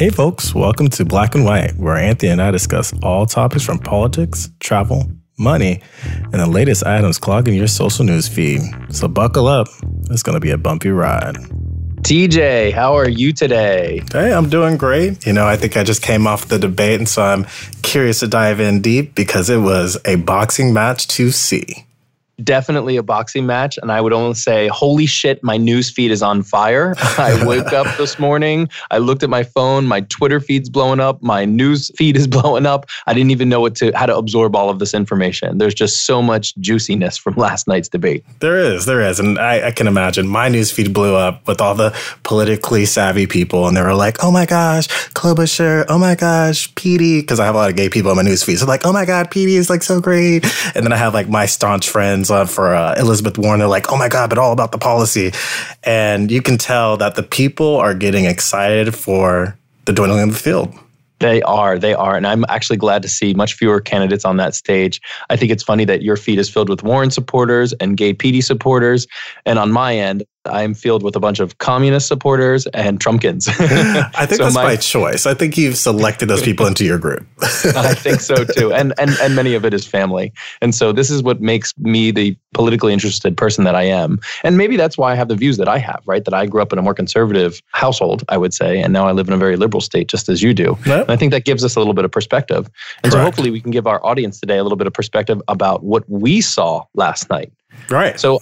Hey, folks, welcome to Black and White, where Anthony and I discuss all topics from politics, travel, money, and the latest items clogging your social news feed. So buckle up, it's going to be a bumpy ride. TJ, how are you today? Hey, I'm doing great. You know, I think I just came off the debate, and so I'm curious to dive in deep because it was a boxing match to see definitely a boxing match. And I would only say, holy shit, my news feed is on fire. I woke up this morning, I looked at my phone, my Twitter feed's blowing up, my news feed is blowing up. I didn't even know what to how to absorb all of this information. There's just so much juiciness from last night's debate. There is, there is. And I, I can imagine my news feed blew up with all the politically savvy people and they were like, oh my gosh, Klobuchar, oh my gosh, Petey, because I have a lot of gay people on my news feed. So like, oh my God, Petey is like so great. And then I have like my staunch friends uh, for uh, Elizabeth Warren. They're like, oh my God, but all about the policy. And you can tell that the people are getting excited for the dwindling of the field. They are, they are. And I'm actually glad to see much fewer candidates on that stage. I think it's funny that your feed is filled with Warren supporters and gay Petey supporters. And on my end, I'm filled with a bunch of communist supporters and Trumpkins. I think so that's my, by choice. I think you've selected those people into your group. I think so too. And, and, and many of it is family. And so this is what makes me the politically interested person that I am. And maybe that's why I have the views that I have, right? That I grew up in a more conservative household, I would say. And now I live in a very liberal state, just as you do. Yep. And I think that gives us a little bit of perspective. And Correct. so hopefully we can give our audience today a little bit of perspective about what we saw last night. Right. So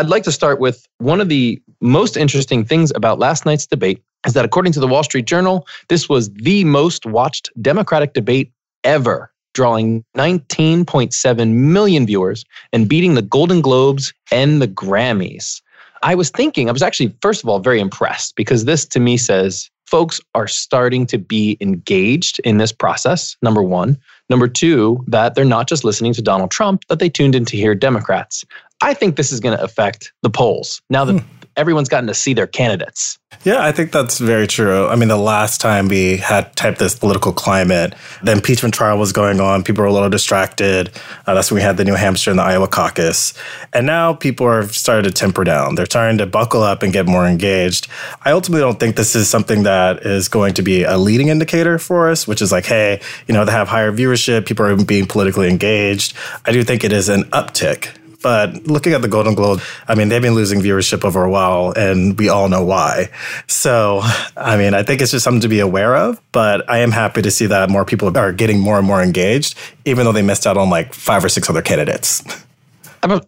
I'd like to start with one of the most interesting things about last night's debate is that according to the Wall Street Journal, this was the most watched Democratic debate ever, drawing 19.7 million viewers and beating the Golden Globes and the Grammys. I was thinking, I was actually, first of all, very impressed because this to me says folks are starting to be engaged in this process, number one. Number two, that they're not just listening to Donald Trump, that they tuned in to hear Democrats. I think this is going to affect the polls now that hmm. everyone's gotten to see their candidates. Yeah, I think that's very true. I mean, the last time we had typed this political climate, the impeachment trial was going on. People were a little distracted. Uh, that's when we had the New Hampshire and the Iowa caucus. And now people are starting to temper down. They're starting to buckle up and get more engaged. I ultimately don't think this is something that is going to be a leading indicator for us, which is like, hey, you know, they have higher viewership, people are being politically engaged. I do think it is an uptick but looking at the Golden Globe, I mean, they've been losing viewership over a while, and we all know why. So, I mean, I think it's just something to be aware of. But I am happy to see that more people are getting more and more engaged, even though they missed out on like five or six other candidates.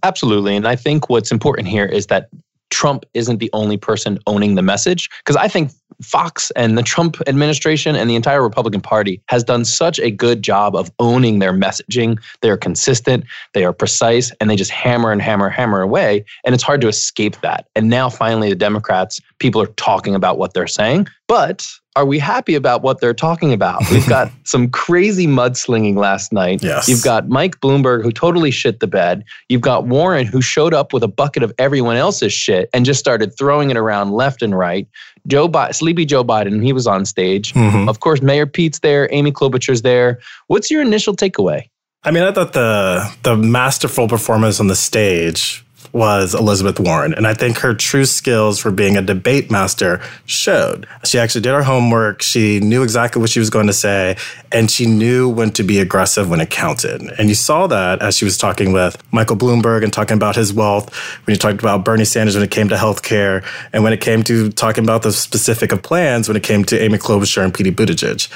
Absolutely. And I think what's important here is that Trump isn't the only person owning the message. Because I think Fox and the Trump administration and the entire Republican Party has done such a good job of owning their messaging. They are consistent, they are precise, and they just hammer and hammer, hammer away. And it's hard to escape that. And now finally, the Democrats, people are talking about what they're saying. But are we happy about what they're talking about? We've got some crazy mudslinging last night. Yes. You've got Mike Bloomberg, who totally shit the bed. You've got Warren, who showed up with a bucket of everyone else's shit and just started throwing it around left and right. Joe Biden, sleepy Joe Biden, he was on stage. Mm-hmm. Of course, Mayor Pete's there, Amy Klobuchar's there. What's your initial takeaway? I mean, I thought the the masterful performance on the stage was Elizabeth Warren. And I think her true skills for being a debate master showed. She actually did her homework. She knew exactly what she was going to say, and she knew when to be aggressive when it counted. And you saw that as she was talking with Michael Bloomberg and talking about his wealth, when you talked about Bernie Sanders when it came to healthcare, and when it came to talking about the specific of plans when it came to Amy Klobuchar and Pete Buttigieg.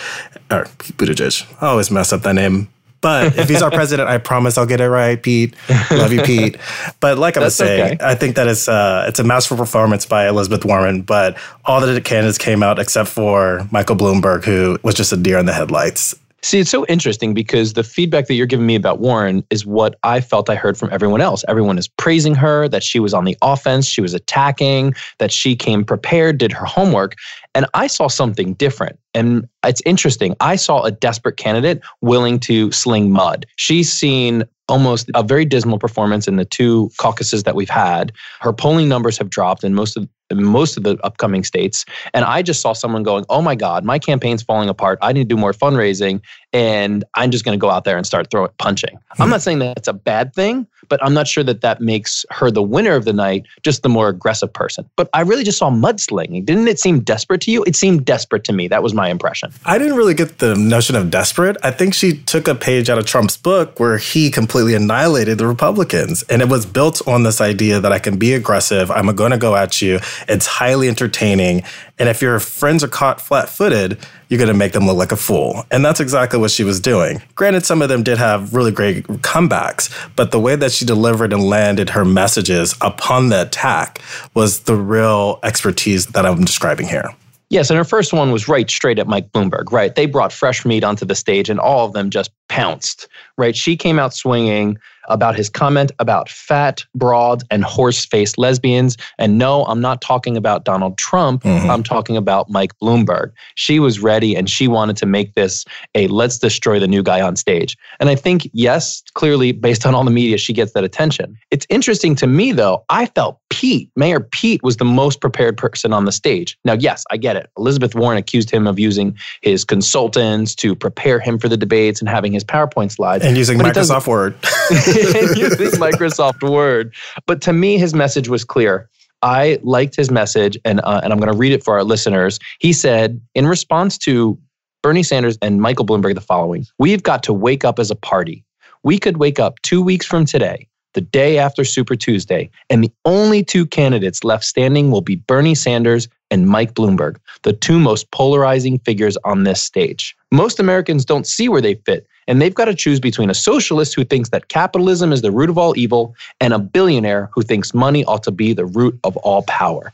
Er, or Pete Buttigieg. I always mess up that name. But if he's our president, I promise I'll get it right, Pete. Love you, Pete. But like I was saying, okay. I think that it's uh, it's a masterful performance by Elizabeth Warren. But all the candidates came out except for Michael Bloomberg, who was just a deer in the headlights. See, it's so interesting because the feedback that you're giving me about Warren is what I felt I heard from everyone else. Everyone is praising her, that she was on the offense, she was attacking, that she came prepared, did her homework. And I saw something different. And it's interesting. I saw a desperate candidate willing to sling mud. She's seen almost a very dismal performance in the two caucuses that we've had. Her polling numbers have dropped and most of most of the upcoming states. And I just saw someone going, "Oh my God, my campaign's falling apart. I need to do more fundraising." and I'm just going to go out there and start throwing punching. Hmm. I'm not saying that it's a bad thing, but I'm not sure that that makes her the winner of the night, just the more aggressive person. But I really just saw mudslinging. Didn't it seem desperate to you? It seemed desperate to me. That was my impression. I didn't really get the notion of desperate. I think she took a page out of Trump's book where he completely annihilated the Republicans. And it was built on this idea that I can be aggressive. I'm going to go at you. It's highly entertaining. And if your friends are caught flat footed, you're going to make them look like a fool. And that's exactly what she was doing. Granted, some of them did have really great comebacks, but the way that she delivered and landed her messages upon the attack was the real expertise that I'm describing here. Yes, and her first one was right straight at Mike Bloomberg, right? They brought fresh meat onto the stage and all of them just pounced, right? She came out swinging about his comment about fat, broad, and horse faced lesbians. And no, I'm not talking about Donald Trump. Mm-hmm. I'm talking about Mike Bloomberg. She was ready and she wanted to make this a let's destroy the new guy on stage. And I think, yes, clearly, based on all the media, she gets that attention. It's interesting to me, though, I felt Pete, Mayor Pete, was the most prepared person on the stage. Now, yes, I get it. Elizabeth Warren accused him of using his consultants to prepare him for the debates and having his PowerPoint slides. And using Microsoft Word. using Microsoft Word. But to me, his message was clear. I liked his message, and, uh, and I'm going to read it for our listeners. He said, in response to Bernie Sanders and Michael Bloomberg, the following We've got to wake up as a party. We could wake up two weeks from today, the day after Super Tuesday, and the only two candidates left standing will be Bernie Sanders and Mike Bloomberg, the two most polarizing figures on this stage. Most Americans don't see where they fit and they've got to choose between a socialist who thinks that capitalism is the root of all evil and a billionaire who thinks money ought to be the root of all power.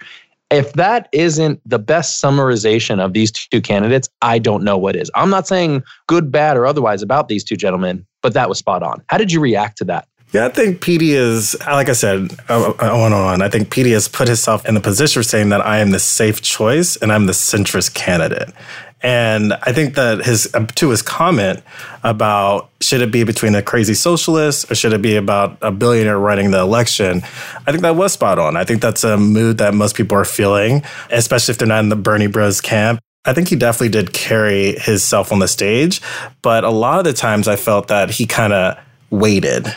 If that isn't the best summarization of these two candidates, I don't know what is. I'm not saying good, bad, or otherwise about these two gentlemen, but that was spot on. How did you react to that? Yeah, I think Petey is, like I said, uh, uh, on and on. I think Petey has put himself in the position of saying that I am the safe choice and I'm the centrist candidate. And I think that his uh, to his comment about should it be between a crazy socialist or should it be about a billionaire running the election, I think that was spot on. I think that's a mood that most people are feeling, especially if they're not in the Bernie Bros camp. I think he definitely did carry himself on the stage, but a lot of the times I felt that he kind of waited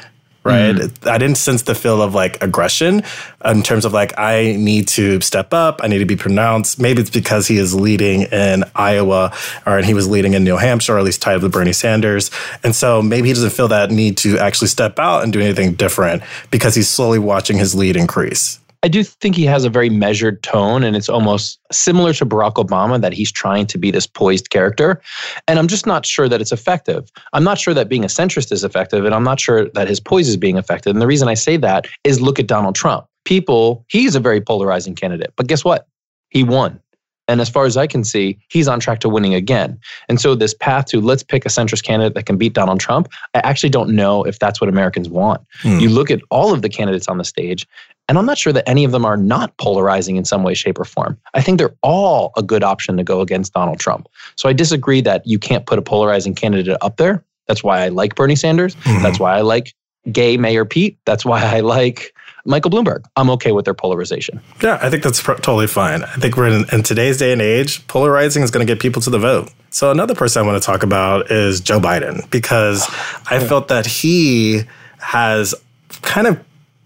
right? Mm. I didn't sense the feel of like aggression in terms of like, I need to step up, I need to be pronounced. Maybe it's because he is leading in Iowa or he was leading in New Hampshire, or at least tied with Bernie Sanders. And so maybe he doesn't feel that need to actually step out and do anything different because he's slowly watching his lead increase. I do think he has a very measured tone, and it's almost similar to Barack Obama that he's trying to be this poised character. And I'm just not sure that it's effective. I'm not sure that being a centrist is effective, and I'm not sure that his poise is being effective. And the reason I say that is look at Donald Trump. People, he's a very polarizing candidate, but guess what? He won. And as far as I can see, he's on track to winning again. And so, this path to let's pick a centrist candidate that can beat Donald Trump, I actually don't know if that's what Americans want. Hmm. You look at all of the candidates on the stage, and I'm not sure that any of them are not polarizing in some way, shape, or form. I think they're all a good option to go against Donald Trump. So I disagree that you can't put a polarizing candidate up there. That's why I like Bernie Sanders. Mm-hmm. That's why I like gay Mayor Pete. That's why I like Michael Bloomberg. I'm okay with their polarization. Yeah, I think that's pr- totally fine. I think we're in, in today's day and age, polarizing is going to get people to the vote. So another person I want to talk about is Joe Biden because I felt that he has kind of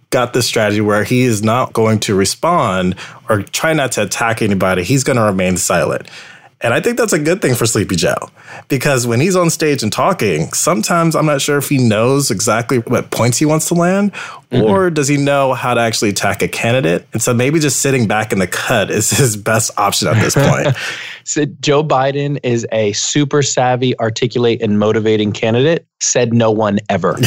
got this strategy where he is not going to respond or try not to attack anybody. He's going to remain silent. And I think that's a good thing for Sleepy Joe because when he's on stage and talking, sometimes I'm not sure if he knows exactly what points he wants to land mm-hmm. or does he know how to actually attack a candidate. And so maybe just sitting back in the cut is his best option at this point. so Joe Biden is a super savvy, articulate, and motivating candidate said no one ever. and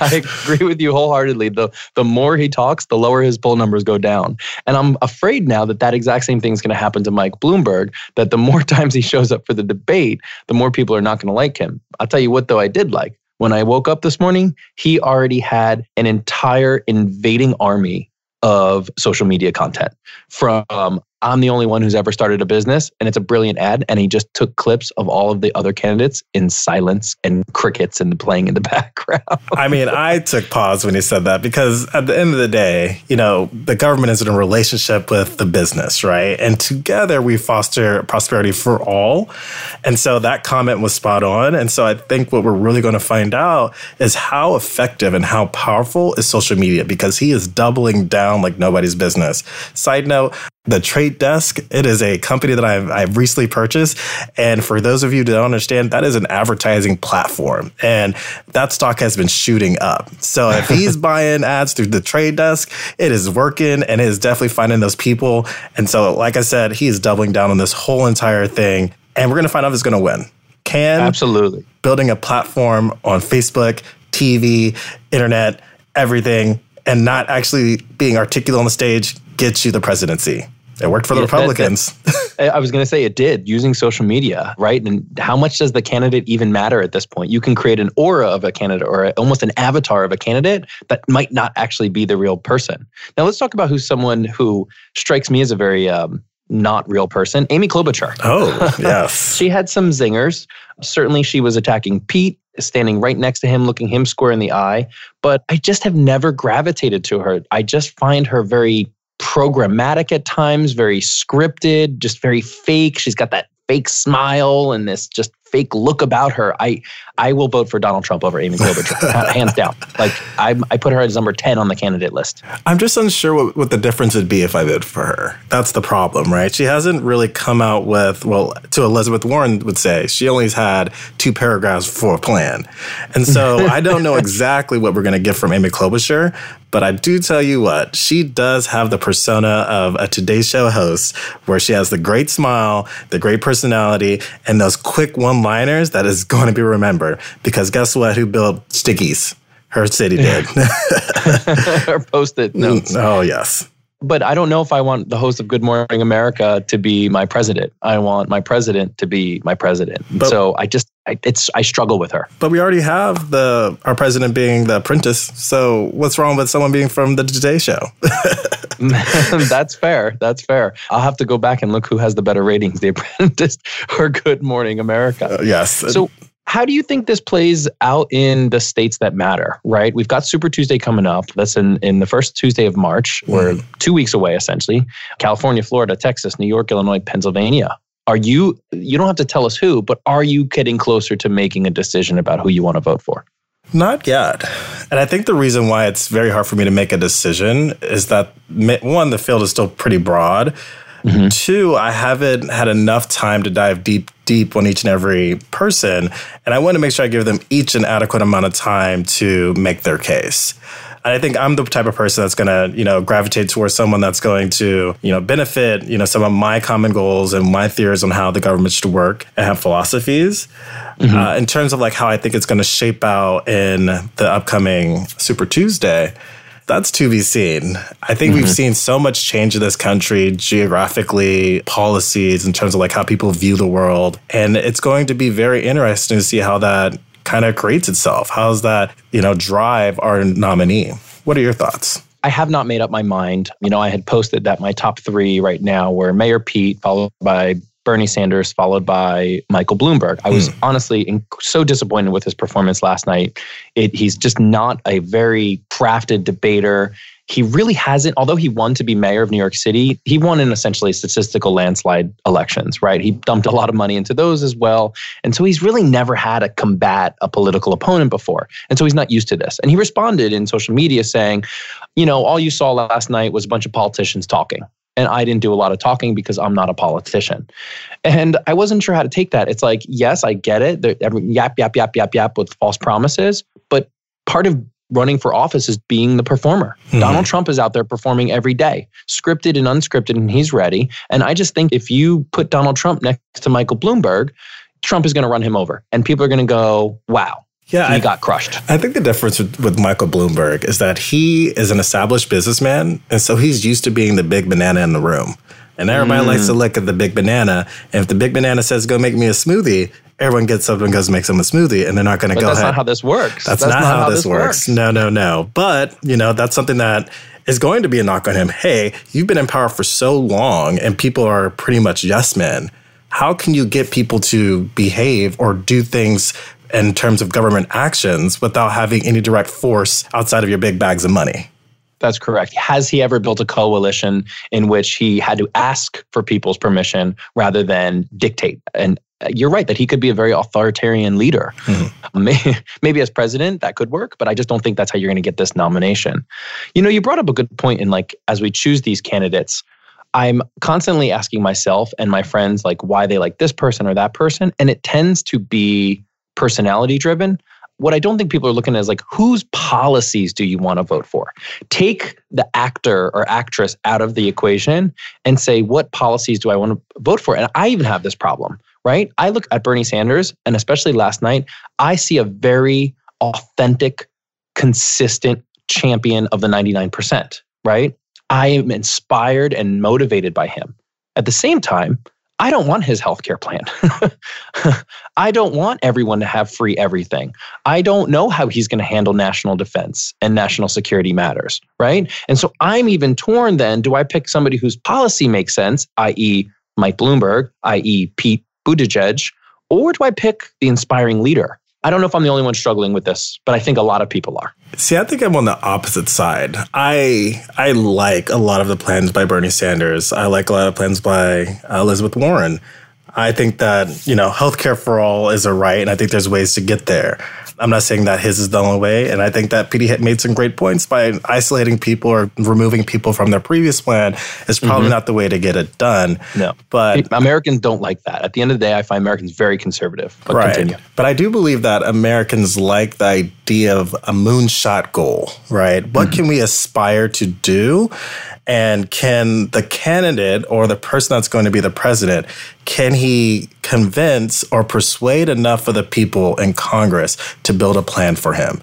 I agree with you wholeheartedly. The, the more he talks, the lower his poll numbers go down. And I'm afraid now that that exact same thing is going to happen to Mike Bloomberg, that the more times he shows up for the debate, the more people are not going to like him. I'll tell you what, though, I did like. When I woke up this morning, he already had an entire invading army of social media content from I'm the only one who's ever started a business and it's a brilliant ad. And he just took clips of all of the other candidates in silence and crickets and playing in the background. I mean, I took pause when he said that because at the end of the day, you know, the government is in a relationship with the business, right? And together we foster prosperity for all. And so that comment was spot on. And so I think what we're really going to find out is how effective and how powerful is social media because he is doubling down like nobody's business. Side note, the Trade Desk, it is a company that I've, I've recently purchased. And for those of you who don't understand, that is an advertising platform. And that stock has been shooting up. So if he's buying ads through the Trade Desk, it is working and it is definitely finding those people. And so, like I said, he is doubling down on this whole entire thing. And we're going to find out he's going to win. Can absolutely building a platform on Facebook, TV, internet, everything, and not actually being articulate on the stage gets you the presidency? It worked for the yeah, Republicans. That, that, I was going to say it did using social media, right? And how much does the candidate even matter at this point? You can create an aura of a candidate or a, almost an avatar of a candidate that might not actually be the real person. Now, let's talk about who's someone who strikes me as a very um, not real person, Amy Klobuchar. Oh, yes. she had some zingers. Certainly, she was attacking Pete, standing right next to him, looking him square in the eye. But I just have never gravitated to her. I just find her very programmatic at times, very scripted, just very fake. She's got that fake smile and this just fake look about her. I I will vote for Donald Trump over Amy Klobuchar, hands down. Like I I put her as number ten on the candidate list. I'm just unsure what, what the difference would be if I voted for her. That's the problem, right? She hasn't really come out with well, to Elizabeth Warren would say she only's had two paragraphs for a plan, and so I don't know exactly what we're going to get from Amy Klobuchar. But I do tell you what, she does have the persona of a Today Show host where she has the great smile, the great personality, and those quick one liners that is going to be remembered. Because guess what? Who built Stickies? Her city did. Her post it notes. Oh, yes but I don't know if I want the host of Good Morning America to be my president. I want my president to be my president. But, so I just I, it's I struggle with her. But we already have the our president being the apprentice. So what's wrong with someone being from the Today Show? That's fair. That's fair. I'll have to go back and look who has the better ratings, The Apprentice or Good Morning America. Uh, yes. So how do you think this plays out in the states that matter, right? We've got Super Tuesday coming up. That's in, in the first Tuesday of March. Mm. We're two weeks away, essentially. California, Florida, Texas, New York, Illinois, Pennsylvania. Are you, you don't have to tell us who, but are you getting closer to making a decision about who you want to vote for? Not yet. And I think the reason why it's very hard for me to make a decision is that one, the field is still pretty broad. Mm-hmm. Two, I haven't had enough time to dive deep, deep on each and every person. And I want to make sure I give them each an adequate amount of time to make their case. And I think I'm the type of person that's going to, you know, gravitate towards someone that's going to, you know, benefit, you know, some of my common goals and my theories on how the government should work and have philosophies. Mm-hmm. Uh, in terms of like how I think it's going to shape out in the upcoming Super Tuesday, that's to be seen. I think mm-hmm. we've seen so much change in this country geographically, policies in terms of like how people view the world. And it's going to be very interesting to see how that kind of creates itself. How's that, you know, drive our nominee? What are your thoughts? I have not made up my mind. You know, I had posted that my top three right now were Mayor Pete, followed by Bernie Sanders, followed by Michael Bloomberg. I was mm. honestly so disappointed with his performance last night. It, he's just not a very crafted debater. He really hasn't, although he won to be mayor of New York City, he won in essentially statistical landslide elections, right? He dumped a lot of money into those as well. And so he's really never had to combat a political opponent before. And so he's not used to this. And he responded in social media saying, you know, all you saw last night was a bunch of politicians talking and I didn't do a lot of talking because I'm not a politician. And I wasn't sure how to take that. It's like, yes, I get it. They're, yap, yap, yap, yap, yap with false promises. But part of running for office is being the performer. Mm-hmm. Donald Trump is out there performing every day, scripted and unscripted, and he's ready. And I just think if you put Donald Trump next to Michael Bloomberg, Trump is going to run him over. And people are going to go, wow, yeah, he I, got crushed. I think the difference with, with, Michael Bloomberg is that he is an established businessman, and so he's used to being the big banana in the room. And everybody mm. likes to look at the big banana. And if the big banana says, "Go make me a smoothie," everyone gets up and goes makes them a smoothie, and they're not going to go. That's ahead. not how this works. That's, that's not, not, how, how this, works. works. No, no, no. But you know, that's something that is going to be a knock on him. Hey, you've been in power for so long and people are pretty much yes men. How can you get people to behave or do things in terms of government actions without having any direct force outside of your big bags of money? That's correct. Has he ever built a coalition in which he had to ask for people's permission rather than dictate? And you're right that he could be a very authoritarian leader. Mm-hmm. Maybe, maybe as president that could work, but I just don't think that's how you're going to get this nomination. You know, you brought up a good point in like as we choose these candidates, I'm constantly asking myself and my friends like why they like this person or that person, and it tends to be personality driven. What I don't think people are looking at is like whose policies do you want to vote for? Take the actor or actress out of the equation and say what policies do I want to vote for? And I even have this problem right? I look at Bernie Sanders, and especially last night, I see a very authentic, consistent champion of the 99%, right? I am inspired and motivated by him. At the same time, I don't want his healthcare plan. I don't want everyone to have free everything. I don't know how he's going to handle national defense and national security matters, right? And so I'm even torn then do I pick somebody whose policy makes sense, i.e., Mike Bloomberg, i.e., Pete Buttigieg, or do I pick the inspiring leader? I don't know if I'm the only one struggling with this, but I think a lot of people are. See, I think I'm on the opposite side. I I like a lot of the plans by Bernie Sanders. I like a lot of plans by uh, Elizabeth Warren. I think that, you know, healthcare for all is a right, and I think there's ways to get there. I'm not saying that his is the only way. And I think that Petey made some great points by isolating people or removing people from their previous plan is probably mm-hmm. not the way to get it done. No. But Americans don't like that. At the end of the day, I find Americans very conservative. But right. continue. But I do believe that Americans like the idea of a moonshot goal, right? What mm-hmm. can we aspire to do? And can the candidate or the person that's going to be the president, can he convince or persuade enough of the people in Congress to build a plan for him?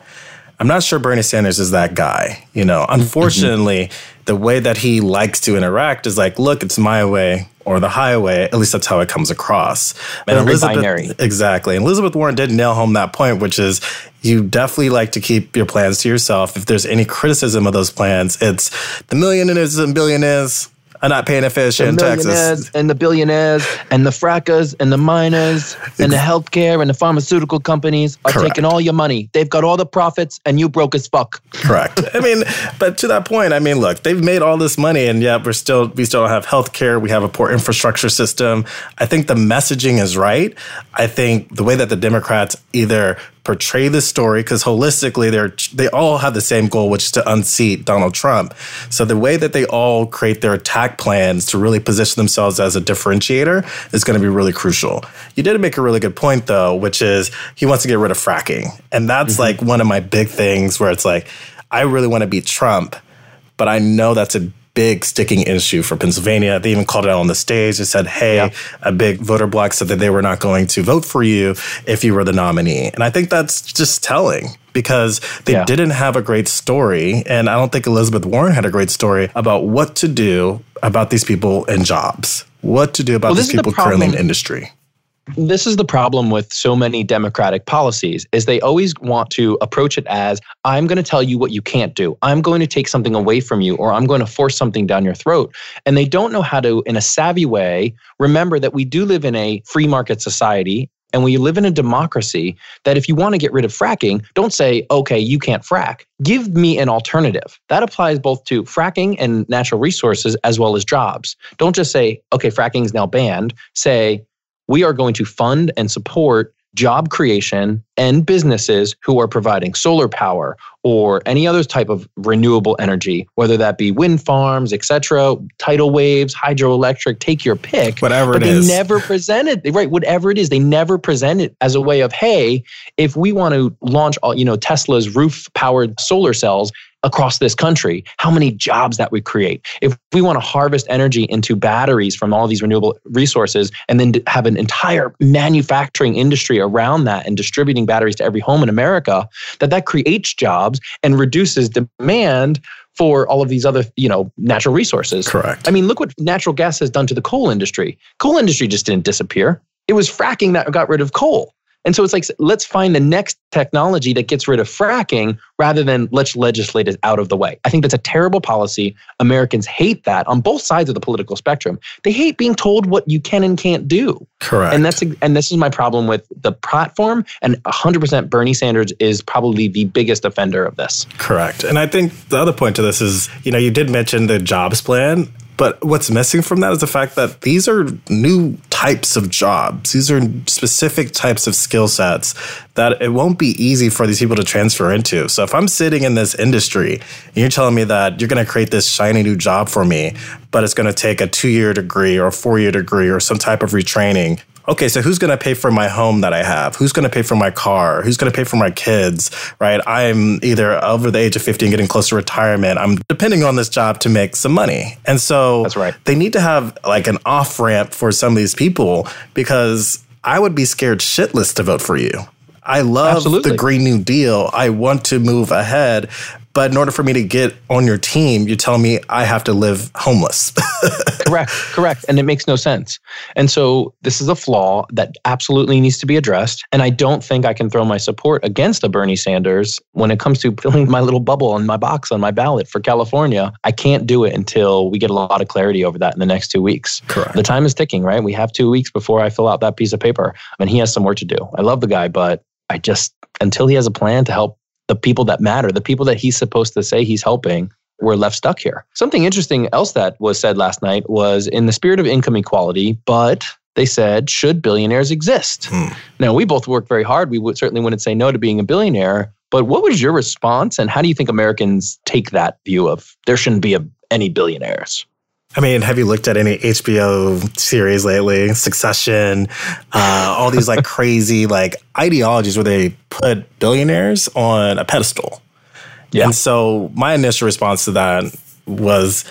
I'm not sure Bernie Sanders is that guy. You know, unfortunately, mm-hmm. the way that he likes to interact is like, look, it's my way or the highway. At least that's how it comes across. And Elizabeth, binary. exactly. And Elizabeth Warren did nail home that point, which is you definitely like to keep your plans to yourself. If there's any criticism of those plans, it's the millionaires and billionaires are not paying a attention in Texas. And the billionaires and the frackers and the miners and the healthcare and the pharmaceutical companies are Correct. taking all your money. They've got all the profits and you broke as fuck. Correct. I mean, but to that point, I mean, look, they've made all this money and yet we're still we still don't have healthcare. We have a poor infrastructure system. I think the messaging is right. I think the way that the Democrats either portray the story because holistically they're they all have the same goal which is to unseat Donald Trump. So the way that they all create their attack plans to really position themselves as a differentiator is going to be really crucial. You did make a really good point though, which is he wants to get rid of fracking. And that's mm-hmm. like one of my big things where it's like I really want to beat Trump, but I know that's a big sticking issue for Pennsylvania. They even called it out on the stage. They said, hey, yeah. a big voter bloc said that they were not going to vote for you if you were the nominee. And I think that's just telling because they yeah. didn't have a great story. And I don't think Elizabeth Warren had a great story about what to do about these people and jobs, what to do about well, these people the currently in industry this is the problem with so many democratic policies is they always want to approach it as i'm going to tell you what you can't do. I'm going to take something away from you or i'm going to force something down your throat. And they don't know how to in a savvy way remember that we do live in a free market society and we live in a democracy that if you want to get rid of fracking don't say okay you can't frack. Give me an alternative. That applies both to fracking and natural resources as well as jobs. Don't just say okay fracking is now banned. Say we are going to fund and support job creation and businesses who are providing solar power or any other type of renewable energy whether that be wind farms etc tidal waves hydroelectric take your pick whatever but it they is. never present it right whatever it is they never present it as a way of hey if we want to launch you know tesla's roof powered solar cells across this country, how many jobs that would create. If we want to harvest energy into batteries from all these renewable resources and then have an entire manufacturing industry around that and distributing batteries to every home in America, that that creates jobs and reduces demand for all of these other, you know, natural resources. Correct. I mean, look what natural gas has done to the coal industry. Coal industry just didn't disappear. It was fracking that got rid of coal. And so it's like, let's find the next technology that gets rid of fracking rather than let's legislate it out of the way. I think that's a terrible policy. Americans hate that on both sides of the political spectrum. They hate being told what you can and can't do. Correct. And that's and this is my problem with the platform. And 100% Bernie Sanders is probably the biggest offender of this. Correct. And I think the other point to this is, you know, you did mention the jobs plan. But what's missing from that is the fact that these are new types of jobs. These are specific types of skill sets that it won't be easy for these people to transfer into. So if I'm sitting in this industry and you're telling me that you're going to create this shiny new job for me, but it's going to take a two year degree or a four year degree or some type of retraining, okay, so who's going to pay for my home that I have? Who's going to pay for my car? Who's going to pay for my kids? Right? I'm either over the age of 50 and getting close to retirement. I'm depending on this job to make some money. And so That's right. they need to have like an off ramp for some of these people because I would be scared shitless to vote for you. I love Absolutely. the Green New Deal. I want to move ahead. But in order for me to get on your team, you tell me I have to live homeless. correct, correct. And it makes no sense. And so this is a flaw that absolutely needs to be addressed. And I don't think I can throw my support against a Bernie Sanders when it comes to filling my little bubble in my box on my ballot for California. I can't do it until we get a lot of clarity over that in the next two weeks. Correct. The time is ticking, right? We have two weeks before I fill out that piece of paper. And he has some work to do. I love the guy, but I just, until he has a plan to help the people that matter, the people that he's supposed to say he's helping, we're left stuck here. Something interesting else that was said last night was in the spirit of income equality, but they said, should billionaires exist? Hmm. Now, we both work very hard. We would certainly wouldn't say no to being a billionaire. But what was your response? And how do you think Americans take that view of there shouldn't be a, any billionaires? I mean, have you looked at any HBO series lately? Succession, uh, all these like crazy like ideologies where they put billionaires on a pedestal. Yeah. And so my initial response to that was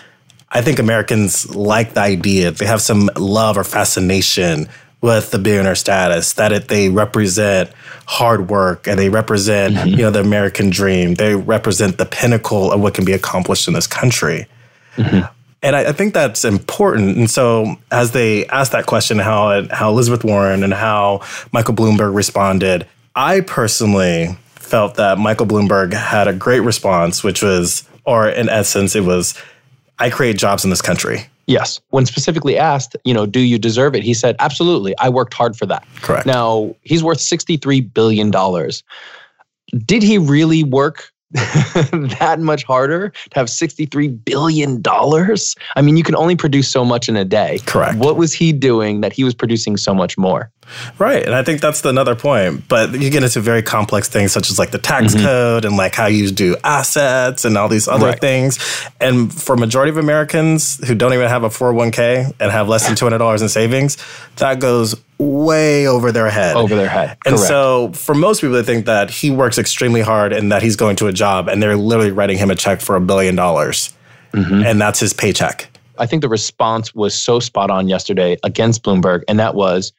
I think Americans like the idea. They have some love or fascination with the billionaire status that it, they represent hard work and they represent you know the American dream. They represent the pinnacle of what can be accomplished in this country. And I, I think that's important. And so, as they asked that question, how how Elizabeth Warren and how Michael Bloomberg responded, I personally felt that Michael Bloomberg had a great response, which was, or in essence, it was, I create jobs in this country. Yes. When specifically asked, you know, do you deserve it? He said, absolutely. I worked hard for that. Correct. Now, he's worth $63 billion. Did he really work that much harder to have $63 billion? I mean, you can only produce so much in a day. Correct. What was he doing that he was producing so much more? Right. And I think that's another point. But you get into very complex things such as like the tax mm-hmm. code and like how you do assets and all these other Right. things. And for majority of Americans who don't even have a 401k and have less than $200 in savings, that goes way over their head. Over their head. And Correct. so for most people, they think that he works extremely hard and that he's going to a job and they're literally writing him a check for a billion dollars. Mm-hmm. And that's his paycheck. I think the response was so spot on yesterday against Bloomberg, and that was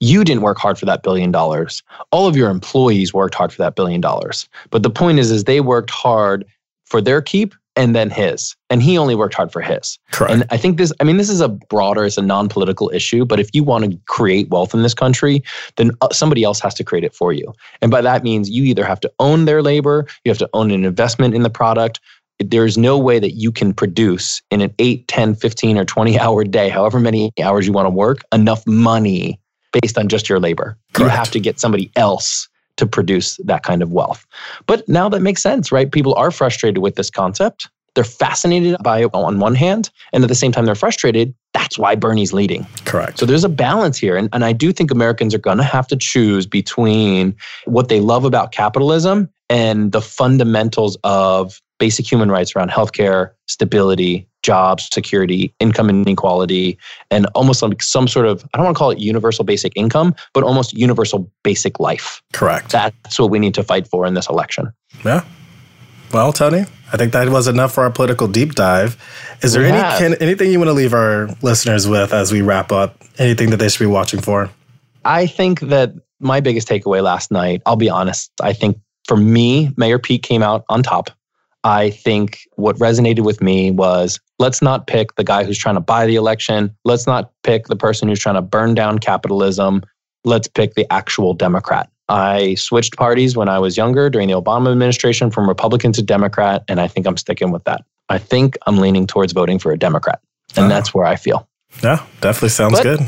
you didn't work hard for that billion dollars. All of your employees worked hard for that billion dollars. But the point is, is they worked hard for their keep and then his, and he only worked hard for his. Correct. And I think this, I mean, this is a broader, it's a non-political issue. But if you want to create wealth in this country, then uh, somebody else has to create it for you. And by that means, you either have to own their labor, you have to own an investment in the product, there's no way that you can produce in an 8 10 15 or 20 hour day however many hours you want to work enough money based on just your labor you have to get somebody else to produce that kind of wealth but now that makes sense right people are frustrated with this concept they're fascinated by it on one hand and at the same time they're frustrated that's why bernie's leading Correct. so there's a balance here. And, and I do think Americans are going to have to choose between what they love about capitalism and the fundamentals of basic human rights around healthcare, stability, jobs, security, income inequality, and almost like some sort of, I don't want to call it universal basic income, but almost universal basic life. Correct. That's what we need to fight for in this election. Yeah. Well, Tony, I think that was enough for our political deep dive. Is there We any can, anything you want to leave our listeners with as we wrap up? Anything that they should be watching for? I think that my biggest takeaway last night, I'll be honest, I think for me, Mayor Pete came out on top. I think what resonated with me was let's not pick the guy who's trying to buy the election. Let's not pick the person who's trying to burn down capitalism. Let's pick the actual Democrat. I switched parties when I was younger during the Obama administration from Republican to Democrat, and I think I'm sticking with that. I think I'm leaning towards voting for a Democrat, and Oh. that's where I feel. Yeah, definitely sounds But- good.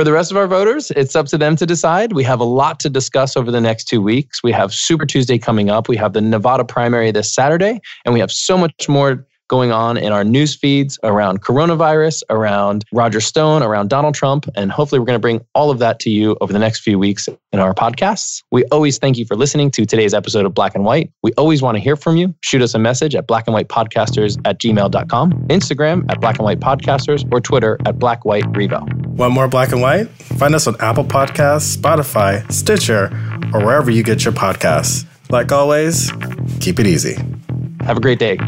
For the rest of our voters, it's up to them to decide. We have a lot to discuss over the next two weeks. We have Super Tuesday coming up. We have the Nevada primary this Saturday, and we have so much more going on in our news feeds around coronavirus, around Roger Stone, around Donald Trump. And hopefully, we're going to bring all of that to you over the next few weeks in our podcasts. We always thank you for listening to today's episode of Black and White. We always want to hear from you. Shoot us a message at blackandwhitepodcasters at gmail.com, Instagram at black and white podcasters, or Twitter at black white. Want more black and white? Find us on Apple Podcasts, Spotify, Stitcher, or wherever you get your podcasts. Like always, keep it easy. Have a great day.